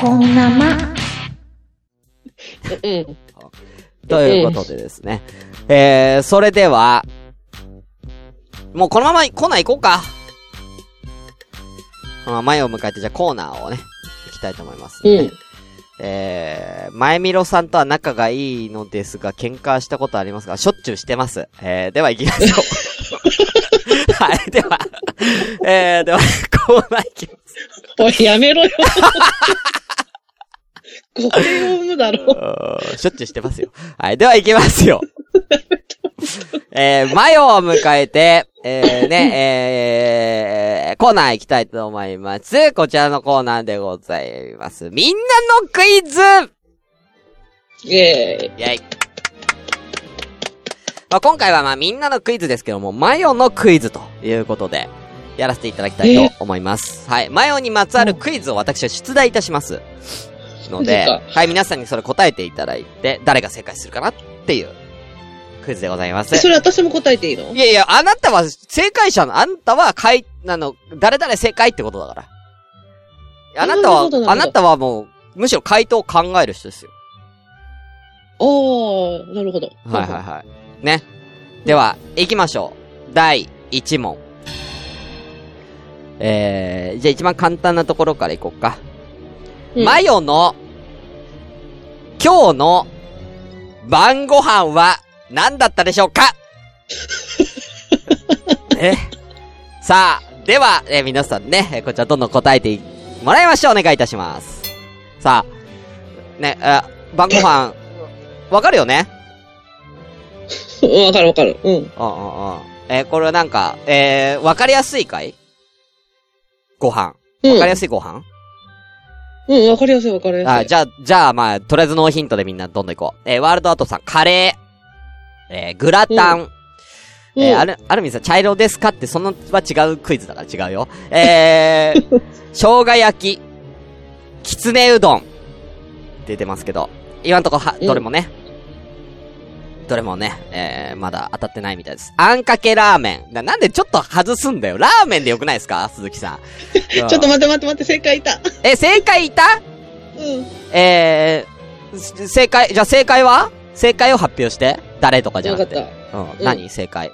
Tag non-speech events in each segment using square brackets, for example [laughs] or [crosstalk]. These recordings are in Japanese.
こんなま。うん。ということでですね。えー、それでは、もうこのままコーナー行こうか。まあ、前を迎えて、じゃあコーナーをね、行きたいと思います、ね。うん。えー、前みろさんとは仲がいいのですが、喧嘩したことありますかしょっちゅうしてます。えー、では行きましょう。[laughs] はい、では、えー、では、コーナー行きます。おい、やめろよ。これ読むだろ。うしょっちゅうしてますよ。はい、では行きますよ。[laughs] えー、マヨを迎えて、えー、ね、えー、コーナー行きたいと思います。こちらのコーナーでございます。みんなのクイズイェーイ。イェイ。まあ、今回はまあみんなのクイズですけども、マヨのクイズということで、やらせていただきたいと思います。はい。マヨにまつわるクイズを私は出題いたします。のではい、皆さんにそれ答えていただいて、誰が正解するかなっていうクイズでございます。それ私も答えていいの？いやいや、あなたは正解者の、あんたはかい、あの、誰々正解ってことだから。あなたはあなたはもう、むしろ回答を考える人ですよ。おー、なるほど。はいはいはい。ね。では、行きましょう。第1問。えー、じゃあ一番簡単なところから行こうか。うんマヨの、今日の晩ご飯は何だったでしょうか？[laughs] え？さあ、では、えー皆さんね、えーこちらどんどん答えてもらいましょう。お願いいたします。さあ、ね、あ晩ご飯、わかるよね？うんわかるわかる。うん。うんうんうん。えーこれはなんか、えー、わかりやすいかい？ご飯。うんわかりやすいご飯、うん、わかりやすいわかりやすい。あ、じゃあ、じゃあ、まあ、とりあえずノーヒントでみんなどんどん行こう。えーワールドアートさん、カレー。えーグラタン。うんえー、ある、あるみさん、茶色ですかって、そのは違うクイズだから違うよ。えー、[laughs] 生姜焼き。きつねうどん。出てますけど。今んとこは、うんどれもね。どれもね、えー、まだ当たってないみたいです。あんかけラーメン。ななんでちょっと外すんだよ。ラーメンでよくないですか？鈴木さん。[laughs] ちょっと待って待って待って、正解いた。え、正解いた？うん。えー、す正解、じゃあ正解は？正解を発表して。誰とかじゃなくて。た。うん。うん何？正解。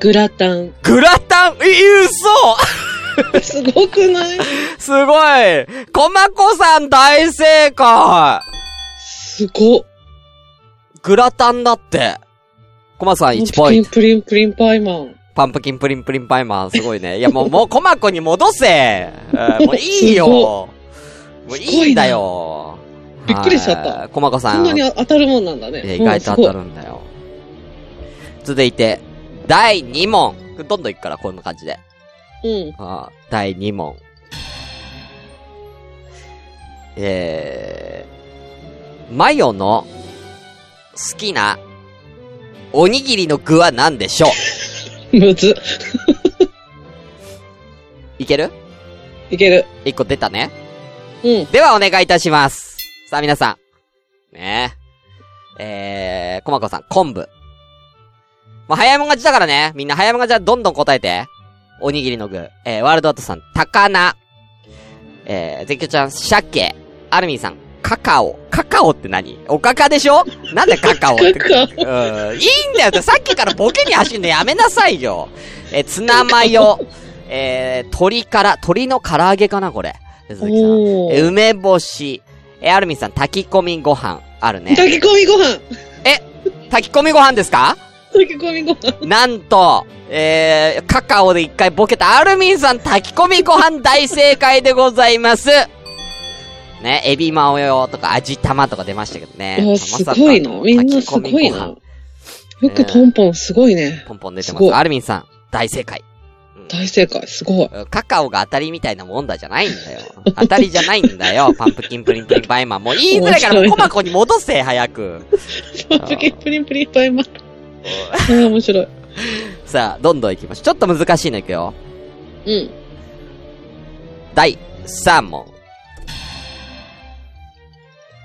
グラタン。グラタン？え、嘘 [laughs] すごくない？[laughs] すごいコマコさん大正解すごっ。グラタンだって。コマさん1ポイント。プリンプリンプリンパイマン。パンプキンプリンプリンパイマン、すごいね。いや、もう、もう、コマコに戻せうん [laughs] もういいよもういいんだよびっくりしちゃったはいコマコさん。こんなに当たるもんなんだね。意外と当たる。るんだよ。続いて、第2問。どんどんいくから、こんな感じで。うん。あー第2問。えー、マヨの好きなおにぎりの具は何でしょう？[laughs] むず。いける？いける。?1 個出たね。うん。ではお願いいたします。さあ皆さん。ねえ。えー、コマコさん、昆布。もう早いもん勝ちだからね。みんな早いもん勝ちはどんどん答えて。おにぎりの具。えー、ワールドアートさん、高菜。えー、ゼキョちゃん、鮭。アルミンさん、カカオ。カカオって何？おかかでしょ？なんでカカオって？カカオうん。いいんだよさっきからボケに走るのやめなさいよ。えー、ツナマヨ。えー、鶏から、鶏の唐揚げかな？これ。鈴木さん。え梅干し。え、アルミンさん、炊き込みご飯。あるね。炊き込みご飯。炊き込みご飯ですか？炊き込みご飯。なんと、えー、カカオで一回ボケたアルミンさん炊き込みご飯大正解でございます。ね、エビマオヨとか味玉とか出ましたけどね。すごいな。みんなすごいな飯。よくポンポンすごいね。ポンポン出てます。アルミンさん、大正解。うん大正解。すごい。カカオが当たりみたいなもんだじゃないんだよ。[laughs] 当たりじゃないんだよ。パンプキンプリンプリンパイマン。もう言いづらいから、コマコに戻せ、早く。[laughs] プリンプリンプリンパイマン。あー面白い。さあ、どんどん行きましょう。ちょっと難しいのいくよ。うん。第3問。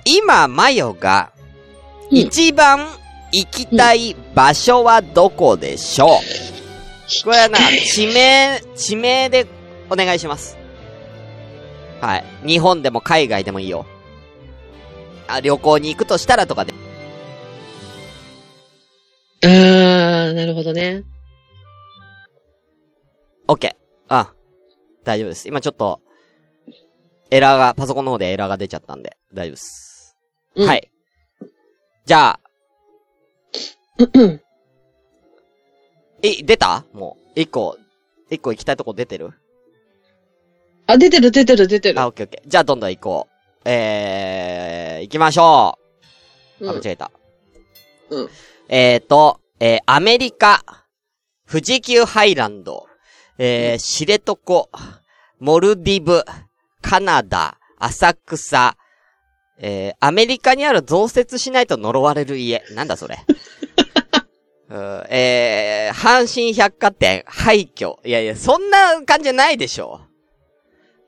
今、マヨが、うん一番行きたい場所はどこでしょう、これはな、地名、地名でお願いします。はい。日本でも海外でもいいよ。あ、旅行に行くとしたらとかで。あー、なるほどね。オッケー。あ、大丈夫です。今ちょっと、エラーが、パソコンの方でエラーが出ちゃったんで、大丈夫です。うんはい。じゃあ、うんえ、出た？もう、一個、一個行きたいとこ出てる？あ、出てる出てる出てる。あ、オッケーオッケー。じゃあどんどん行こう。えー、行きましょう。あ、うん間違えた。うん。えーと、えー、アメリカ、富士急ハイランド、えー、知床、モルディブ、カナダ、浅草、えー、アメリカにある増設しないと呪われる家。なんだそれ。[laughs] うんえー、阪神百貨店、廃墟。いやいや、そんな感じじゃないでしょ。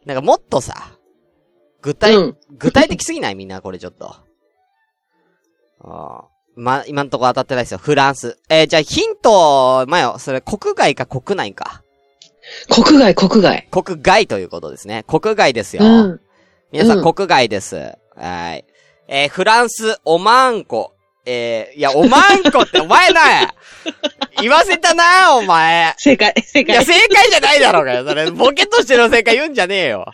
なんかもっとさ、具体、うん具体的すぎない？[laughs] みんな、これちょっと。ああ。ま、今んとこ当たってないですよ。フランス。えーじゃあヒント、まあよ、それ国外か国内か。国外、国外。国外ということですね。国外ですよ。うん。皆さん国外です。はい。えーフランス、オマーンコ。えーいや、オマーンコってお前な [laughs] 言わせたなお前。正解、正いや、解。正解じゃないだろうがよ。それ、ボケとしての正解言うんじゃねえよ。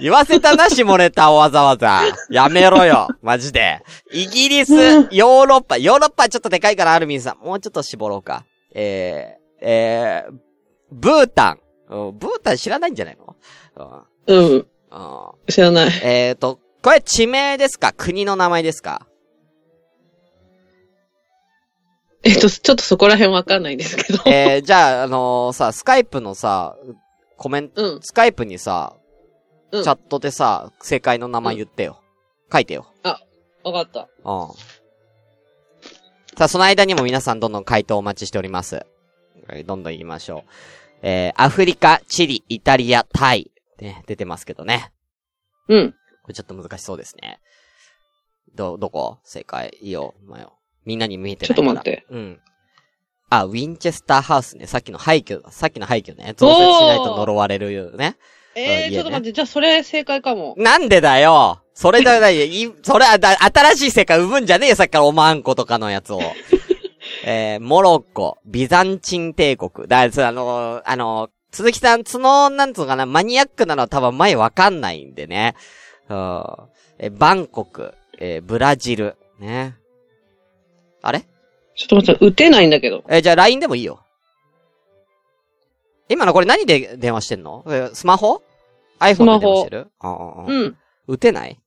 言わせたな、下ネタをわざわざ。やめろよ。マジで。イギリス、うんヨーロッパ。ヨーロッパはちょっとでかいから、アルミンさん。もうちょっと絞ろうか。えー、えー、ブータン。うん、ブータン知らないんじゃないの？うん。うん。うん知らない。えーと、これ地名ですか？国の名前ですか？えっと、ちょっとそこら辺わかんないんですけど。えー、じゃあ、あのーさ、スカイプのさ、コメント、うん。スカイプにさ、うんチャットでさ、正解の名前言ってよ。書いてよ。わかった。うん。さあ、その間にも皆さんどんどん回答お待ちしております。はいどんどん行きましょう。えー、アフリカ、チリ、イタリア、タイ。ね、出てますけどね。うん。これちょっと難しそうですね。ど、どこ？正解。いいよ。まよ。みんなに見えてないから。ちょっと待って。うん。あ、ウィンチェスターハウスね。さっきの廃墟、さっきの廃墟ね。増設しないと呪われるよね。えいいねー、ちょっと待って、じゃあそれ正解かも。なんでだよそれだ、だ、い、それ、あだ、新しい世界生むんじゃねえよ、さっきからおまんことかのやつを。[laughs] えー、モロッコ、ビザンチン帝国。だ、そあのーあのー鈴木さん、その、なんつうのかな、マニアックなのは多分前わかんないんでね。うん。え、バンコク、えーブラジル、ね。あれ？ちょっと待って、撃てないんだけど。えーじゃあ LINE でもいいよ。今のこれ何で電話してんの？えースマホ ?iPhone で電話してる？うん。打てない？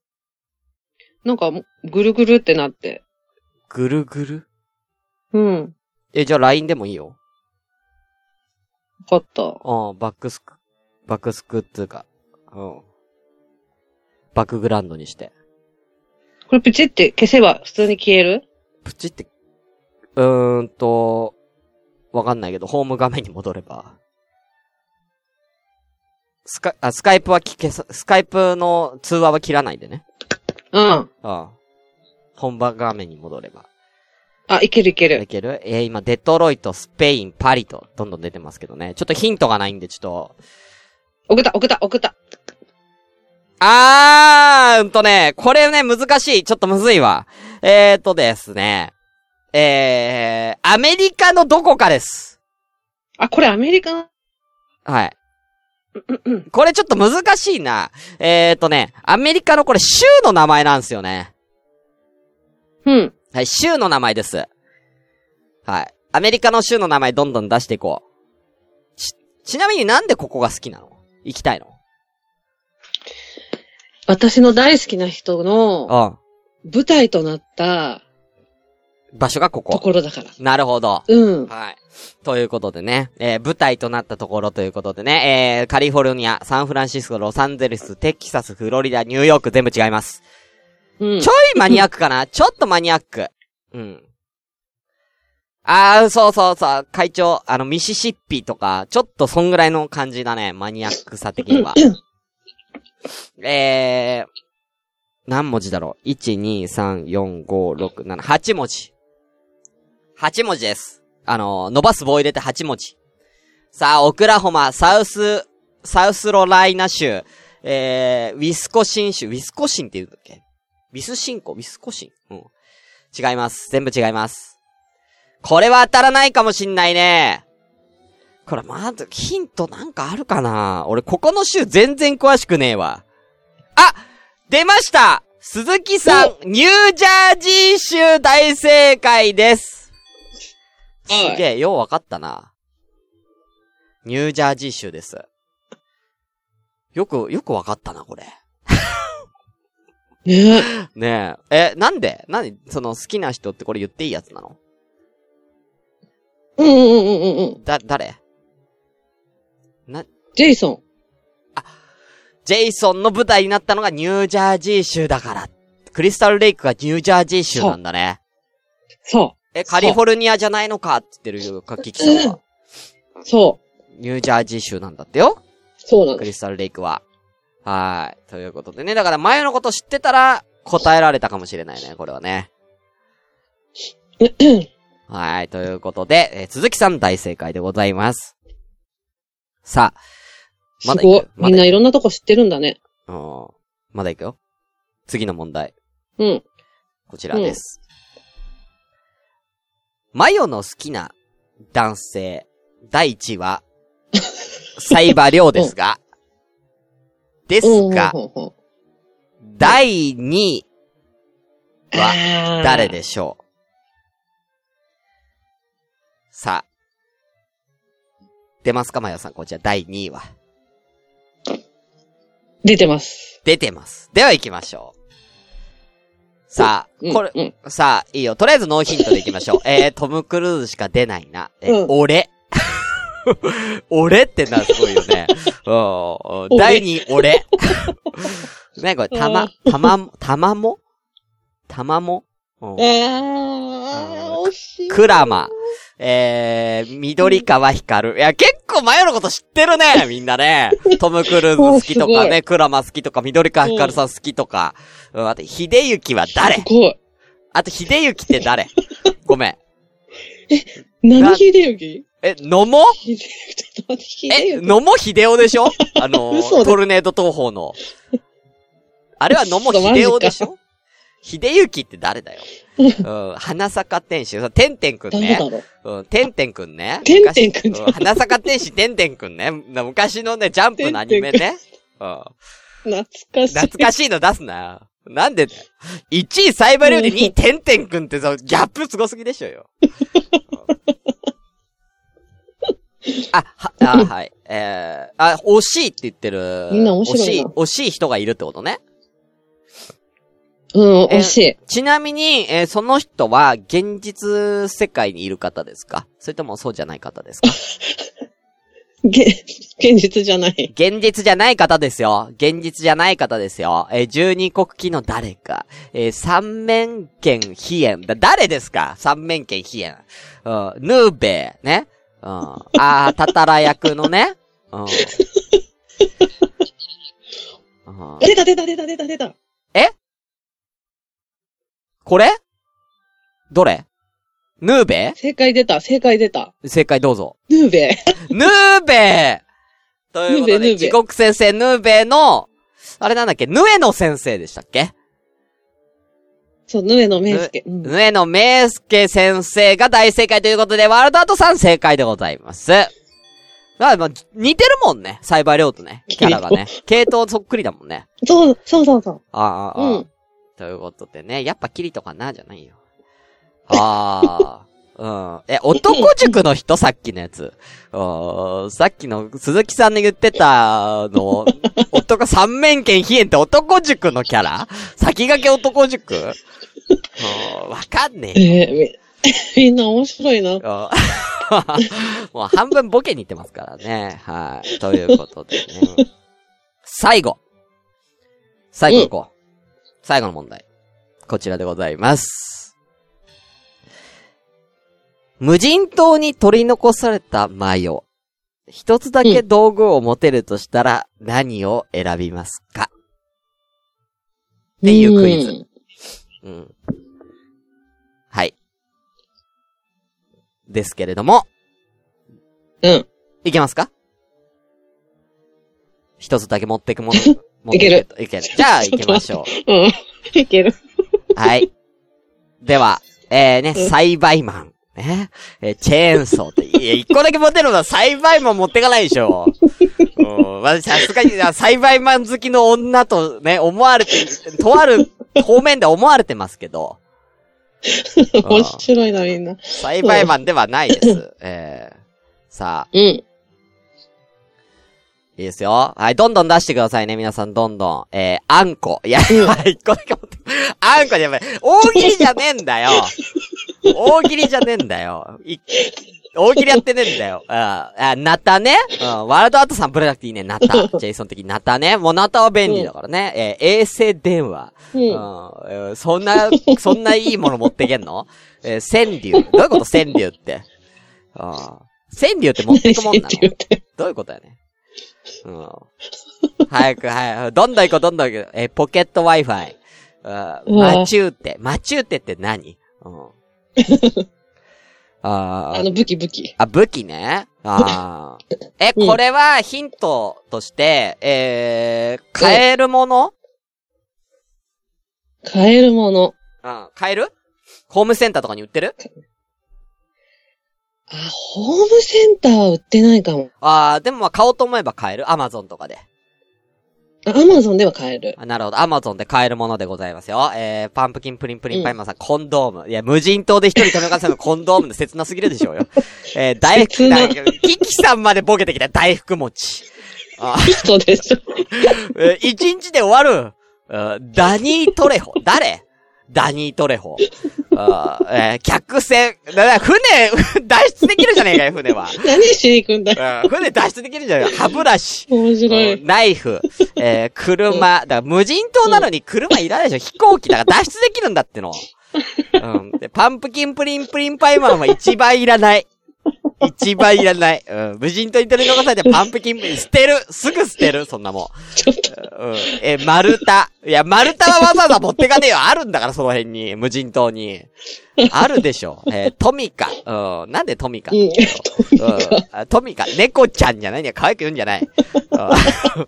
なんか、ぐるぐるってなって。ぐるぐる？うん。え、じゃあ LINE でもいいよ。わかった。うん、バックスク、バックスクっていうか、うん。バックグラウンドにして。これプチって消せば普通に消える？プチって、うーんと、わかんないけど、ホーム画面に戻れば。スカ、あ、スカイプはき消さ、スカイプの通話は切らないでね。うん。うん。本場画面に戻れば。あ、いけるいける。いける？えー今、デトロイト、スペイン、パリと、どんどん出てますけどね。ちょっとヒントがないんで、ちょっと、送った、送った、送った。あー、うんとね、これね、難しい。ちょっとむずいわ。えーとですね。えー、アメリカのどこかです。あ、これアメリカの？はい。これちょっと難しいな。えーとね、アメリカのこれ州の名前なんですよね。うん。はい、州の名前です。はい。アメリカの州の名前どんどん出していこう。ち、ちなみになんでここが好きなの？行きたいの？私の大好きな人のうん。舞台となった場所がことこ。ころだから。なるほど。うん。はい。ということでね、えー舞台となったところということでね、えー、カリフォルニア、サンフランシスコ、ロサンゼルス、テキサス、フロリダ、ニューヨーク全部違います。うんちょ。いマニアックかな？[laughs] ちょっとマニアック。うん。あー、そうそうそう、会長、あの、ミシシッピとか、ちょっとそんぐらいの感じだね、マニアックさ的には。[laughs] [laughs] えー、何文字だろう ?1、2、3、4、5、6、7、8文字。8文字です。あの、伸ばす棒入れて8文字。さあ、オクラホマ、サウス、サウスロライナ州、えー、ウィスコシン種、ウィスコシンって言うんだっけ？ウィスシンコ？ウィスコシン？うん。違います。全部違います。これは当たらないかもしんないね。これまず、ヒントなんかあるかな？俺ここの州全然詳しくねえわ。あ出ました鈴木さん、ニュージャージー州大正解です。すはいげえ、ようわかったな。ニュージャージー州です。よく、よくわかったな、これ。[laughs] ねねえ。え、なんで？何？その好きな人ってこれ言っていいやつなの？うんうんうんうんうん。だ、誰？な、ジェイソン。ジェイソンの舞台になったのがニュージャージー州だから。クリスタルレイクがニュージャージー州なんだね。そえ、カリフォルニアじゃないのかって言ってるよ、かききさんは。う。そう。ニュージャージー州なんだってよそうなんです。クリスタルレイクは。はーい。ということでね、だから前のこと知ってたら答えられたかもしれないね、これはね。はーい。ということで、えー鈴木さん大正解でございます。さあ。ますだ行く？みんないろんなとこ知ってるんだね。くうんまだ行くよ？次の問題。うん。こちらです。マヨの好きな男性、第1位は、[laughs] サイバリョウですが、ですがう、んうんうんうん第2位は誰でしょう？さあ。出ますかマヨさん、こちら第2位は。出てます。出てます。では行きましょう。さあ、うんこれ、うん。さあ、いいよ。とりあえずノーヒントでいきましょう。[laughs] えー、トム・クルーズしか出ないな。え、うん俺？[laughs] 俺ってな、すごいよね。うん。俺？第二、俺？[laughs] ね、これ、たまう、たま、たまもたまもうんあー、惜しい。クラマ。えー、緑川光。いや、結構前のこと知ってるね、[laughs] みんなね。トム・クルーズ好きとかね、クラマ好きとか、緑川光さん好きとか。うん、あと、秀幸は誰？すごい。あと、秀幸って誰？[laughs] ごめん。何秀幸え、野茂？え、幸。野茂秀夫でしょ？[laughs] あのトルネード東方の。あれは野茂秀夫でしょ？秀幸って誰だよ？うん、花坂天使。てんてんくんね。う。うん、てんてんくんね。てんてんくん昔う花坂天使てんてんくんね。な昔のね、ジャンプのアニメね。うん。懐かしい。懐かしいの出すなよ。なんでだよ。1位サイバリュウで2位てんてんくんってさ、ギャップすごすぎでしょよ。あ、は、あ、はい。えー、あ、惜しいって言ってる。みんな面白いな惜しい、惜しい人がいるってことね。うん、え惜しい。ちなみに、えーその人は現実世界にいる方ですか？それともそうじゃない方ですか？[laughs] げ、現実じゃない。現実じゃない方ですよ。現実じゃない方ですよ。えー十二国旗の誰か。えー三面剣飛燕。だ、誰ですか？三面剣飛燕。うん、ヌーベー、ね？うん。あー、タタラ役のね？うん。うん出た出た出た出た出た。これ？どれ？ヌーベ？正解出た、正解出た。ー正解どうぞ。ヌーベ。ヌーベー [laughs] ということで、地獄先生ヌーベーの、あれなんだっけ、ヌエの先生でしたっけ？そう、ヌエのメイスケ。うんヌエのメイスケ先生が大正解ということで、ワールドアートさん正解でございます。まあ、まあ、似てるもんね。サイバーリョウとね。キャラがね。[laughs] 系統そっくりだもんね。そう、そうそうそう。ああ、ああ、うんということでね。やっぱキリとかな、じゃないよ。ああ。うん。え、男塾の人さっきのやつ。うん。さっきの鈴木さんの言ってたの、[laughs] 男三面剣飛燕って男塾のキャラ？先駆け男塾？うん。わかんねえよ。えー、み [laughs] みんな面白いな。うん [laughs] もう半分ボケに行ってますからね。はい。ということでね。最後。最後行こう。最後の問題。こちらでございます。無人島に取り残されたマヨ。一つだけ道具を持てるとしたら何を選びますか？っていうクイズ。うん。はい。ですけれども、うん。いけますか？一つだけ持ってくもの。[laughs] いける。いける。じゃあ行きましょう。[laughs] うん。いける。はい。では、えー、ね、栽培マン。ね。えー、チェーンソーって。いや、一個だけ持てるのは栽培マン持ってかないでしょ。うん。まさすがに、栽培マン好きの女とね、思われて、とある方面で思われてますけど。[laughs] 面白いな、みんな。栽培マンではないです。えー、さあ。うん。いいですよ。はい、どんどん出してくださいね、皆さん、どんどん。えー、あんこ。いや、一個だけ持って。あんこじゃない。大喜利じゃねえんだよ。大喜利じゃねえんだよ。い、大喜利やってねえんだよ。あ、あ、ナタね？うん、ワールドアートさんぶれなくていいね、ナタ。[laughs] ジェイソン的にナタね。もうナタは便利だからね。うん、えー、衛星電話。うん、うん。そんな、そんないいもの持ってけんの？えー、川柳。どういうこと？川柳って。うん。川柳って持ってくもんなの？どういうことやね。うん。早く、早く、どんどん行こう、どんどん行こう。えポケット Wi-Fi。うん。マチューテ。マチューテって何？うん。[laughs] ああの武器武器。あ、武器ね。ああ。[laughs] え、これはヒントとして、えー、買えるもの？買えるもの。うん、買える？ホームセンターとかに売ってる？あ、ホームセンターは売ってないかも。ああ、でもまあ買おうと思えば買えるアマゾンとかで。アマゾンでは買える。あなるほど。アマゾンで買えるものでございますよ。えー、パンプキンプリンプリンパイマンさん、うん、コンドーム。いや、無人島で一人富岡さんのコンドームで切なすぎるでしょうよ。えー、大福、大福、キキさんまでボケてきた大福餅。あそうでしょ。えー、一日で終わる。ダニートレホ。誰？ダニートレホ。あ [laughs] えー、客船。だから船、[laughs] 脱出できるじゃねえかよ、[laughs] 船は。何しに行くんだ、うん、船脱出できるじゃねえか。歯ブラシ。面白い。ナイフ。えー、車。だから無人島なのに車いらないでしょ。飛行機だから脱出できるんだっての。うん。で、パンプキンプリンプリンパイマンは一番いらない。一番いらない。うん。無人島に取り残されてパンプキン捨てるすぐ捨てるそんなもん。ちょっと。うん。え、丸太。いや、丸太はわざわざ持ってかねえよ。あるんだから、その辺に。無人島に。あるでしょ。えー、トミカ。うん。なんでトミカ、うん、トミカ。猫ちゃんじゃないんだ可愛く言うんじゃない。うん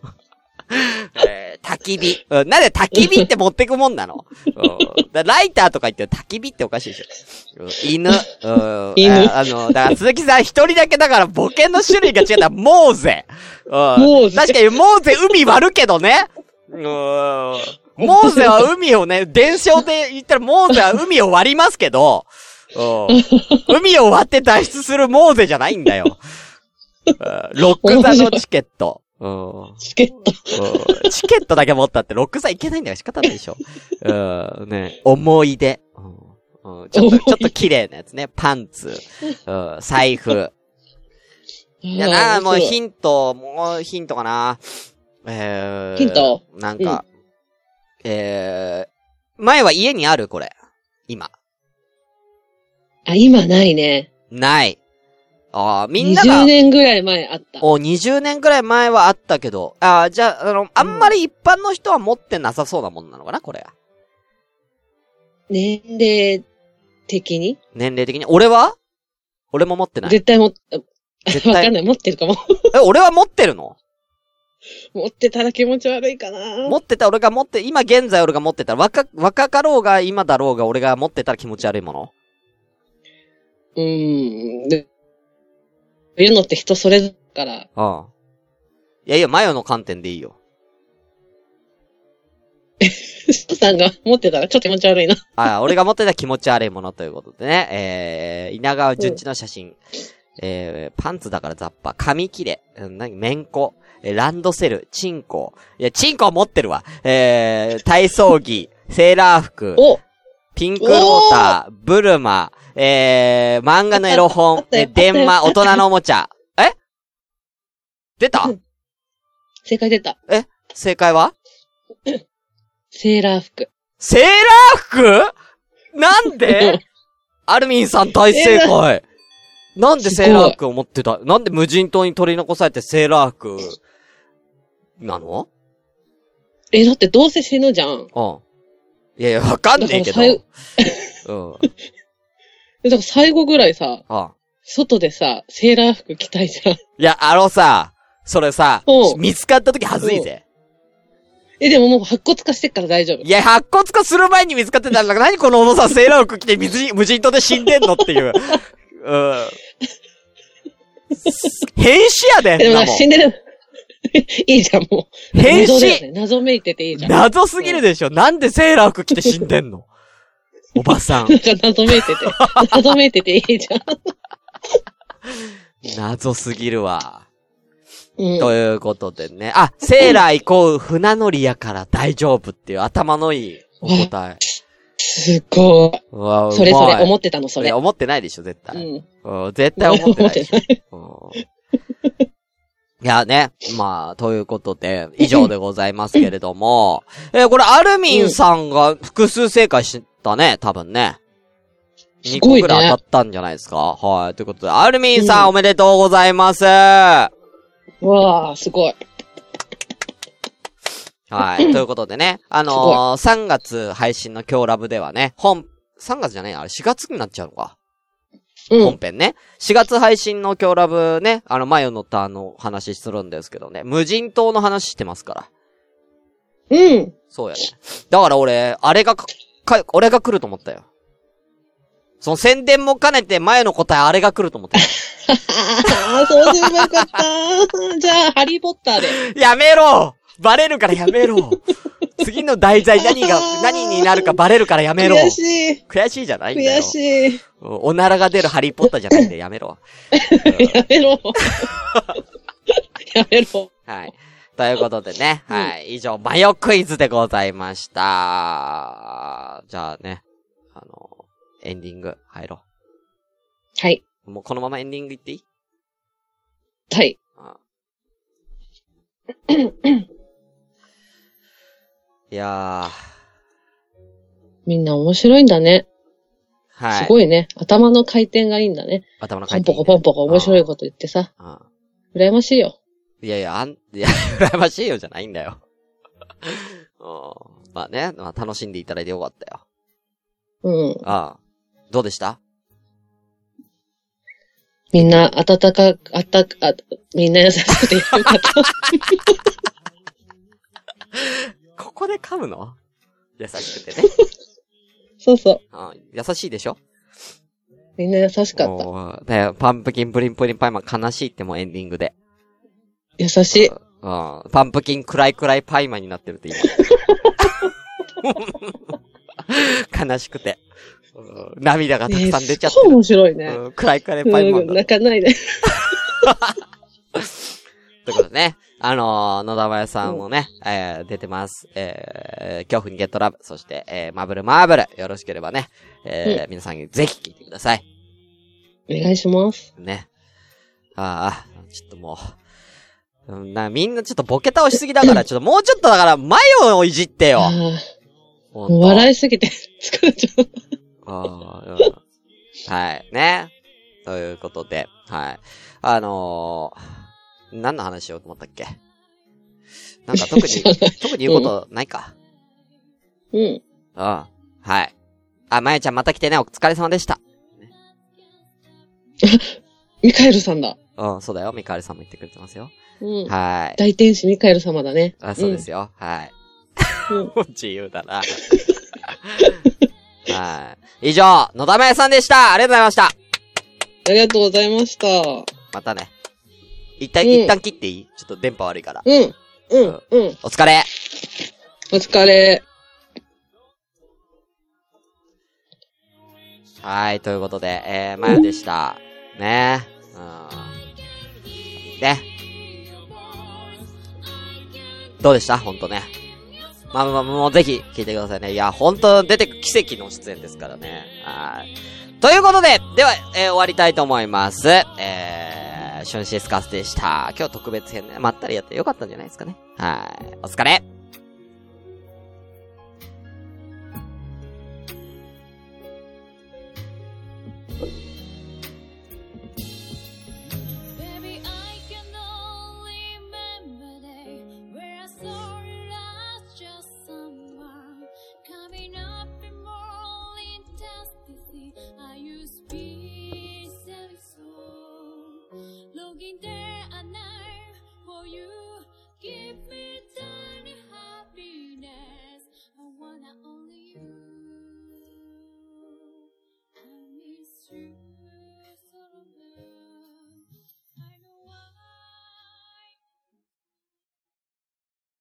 えー、焚き火。うん、なんで焚き火って持ってくもんなの、[laughs] うん、ライターとか言って焚き火っておかしいでしょ。うん、犬。うん、犬あ。あの、だから鈴木さん一人だけだからボケの種類が違ったら、モーゼ。うん。確かにモーゼ海割るけどね。うん。モーゼは海をね、伝承で言ったらモーゼは海を割りますけど、うん。海を割って脱出するモーゼじゃないんだよ。ロック座のチケット。うん。チケット。うん。チケットだけ持ったってロックさんいけないんだよ。仕方ないでしょ。うん。ね。思い出。うん。ちょっと、ちょっと綺麗なやつね。パンツ。うん。財布。いやな、もうヒント、もうヒントかな。えー。ヒント？なんか、うん、えー、前は家にあるこれ。今。あ、今ないね。ない。ああ、みんなが。20年ぐらい前あった。お、20年ぐらい前はあったけど、ああ、じゃあ、あの、あんまり一般の人は持ってなさそうなもんなのかな、これ。年齢的に？年齢的に？俺は？俺も持ってない。絶対も、絶対。わかんない、持ってるかも。え、俺は持ってるの？持ってたら気持ち悪いかな持ってた俺が持って、今現在俺が持ってたら、若、若かろうが今だろうが俺が持ってたら気持ち悪いもの？うーん。で、いうのって人それぞれから。ああ。いやいや、マヨの観点でいいよ。スさんが持ってたらちょっと気持ち悪いな。ああ、俺が持ってた気持ち悪いものということでね。えー、稲川淳一の写真。うん、えー、パンツだからザッパ、紙切れ、何、めんこ、えランドセル、チンコ。いや、チンコ持ってるわ。えー、体操着、セーラー服、ピンクローター、ブルマ、えー、漫画のエロ本、[laughs] え、電話、大人のおもちゃ。え？出た？正解出た。え？正解は？[coughs] セーラー服。セーラー服？なんで？[laughs] アルミンさん大正解。なんでセーラー服を持ってた？なんで無人島に取り残されてセーラー服、なの？え、だってどうせ死ぬじゃん。うん。いやいや、わかんねえけど。うん。[laughs] だから最後ぐらいさ、ああ外でさ、セーラー服着たいじゃん。いや、あのさ、それさ、見つかった時はずいぜ。え、でももう白骨化してっから大丈夫。いや、白骨化する前に見つかってたんだから、[laughs] 何このお父さんセーラー服着て水無人島で死んでんのっていう。うん。変死やで、でも死んでる。[laughs] いいじゃん、もう。変死、ね、謎めいてていいじゃん。謎すぎるでしょ。なんでセーラー服着て死んでんの？おばさん。なんか謎めいてて。謎めいてていいじゃん。謎すぎるわ。うん、ということでね。あ、セーラーイコール船乗りやから大丈夫っていう頭のいいお答え。すごい。それそれ思ってたの、それ。思ってないでしょ、絶対。うん。絶対思ってないでしょ。[laughs] いやね、まあ、ということで、以上でございますけれども、[laughs] えー、これ、アルミンさんが複数正解したね、多分ね。2個ぐらい当たったんじゃないですか、はい。ということで、アルミンさん、おめでとうございます。わあ、すごい。はい。[laughs] ということでね、あのー、3月配信の今日ラブではね、本、3月じゃない？あれ4月になっちゃうのか。うん、本編ね。4月配信の今日ラブね、あの、マヨのターの話するんですけどね、無人島の話してますから。うん。そうやね。だから俺、あれがか、か、俺が来ると思ったよ。その宣伝も兼ねて前の答えあれが来ると思った。ああ、そうすればよかった。[laughs] じゃあ、ハリーポッターで。やめろバレるからやめろ次の題材 [laughs] 何が、何になるかバレるからやめろ。悔しい。悔しいじゃないんだよ。悔しい。おならが出るハリーポッターじゃないんでやめろ。やめろ。[laughs] やめろ。はい。ということでね、うん、はい。以上、マヨクイズでございました。じゃあね、あの、エンディング入ろう。はい。もうこのままエンディングいっていい？はい。ああいやー。みんな面白いんだね。はい。すごいね。頭の回転がいいんだね。頭の回転、ね。ポンポコポンポコ面白いこと言ってさ。ああ羨ましいよ。いやいや、あん、いや、[laughs] 羨ましいよじゃないんだよ。[laughs] まあね、まあ楽しんでいただいてよかったよ。うん。ああ。どうでした？みんな、暖か、あったか、あ、みんな優しくてよかった。[laughs] ここで噛むの？優しくてね。そうそう。あ優しいでしょ？みんな優しかった。だパンプキンプリンプリンパイマン悲しいってもエンディングで。優しい。うん。パンプキンクライクライパイマンになってるって言う。悲しくて。涙がたくさん出ちゃってる。面白いね。うん、クライクライパイマン。泣かないで。[laughs] ということでね。あのー、野田林さんもね、うん、えー、出てます。えー、恐怖にゲットラブ、そして、えー、マブルマーブル、よろしければね、えー、うん、皆さんにぜひ聞いてください。お願いします。ね。ああ、ちょっともう、うん、な、みんなちょっとボケ倒しすぎだから、[laughs] ちょっともうちょっとだから、マヨをいじってよ。もう笑いすぎて疲れちゃう。ああ、はい。ね。ということで、はい。あのー、何の話しようと思ったっけ？なんか特に、[laughs] 特に言うことないか？うん。うん。はい。あ、まやちゃんまた来てね、お疲れ様でした。ミカエルさんだ。うん、そうだよ。ミカエルさんも言ってくれてますよ。うん。はい。大天使ミカエル様だね。あ、そうですよ。うん、はい。うん、[laughs] 自由だな。[laughs] はい。以上、野田真也さんでした。ありがとうございました。ありがとうございました。またね。一旦、うん、一旦切っていい？ちょっと電波悪いから。うん。うん。うん。お疲れ。お疲れ。はい、ということで、えー、まゆでした。ねうん。ね。どうでした？ほんとね。まあまあ、もうぜひ聞いてくださいね。いや、ほんと出てく奇跡の出演ですからね。はい。ということで、では、えー、終わりたいと思います。えー、シュンシスカスでした。今日特別編ね、まったりやってよかったんじゃないですかね。はい。お疲れ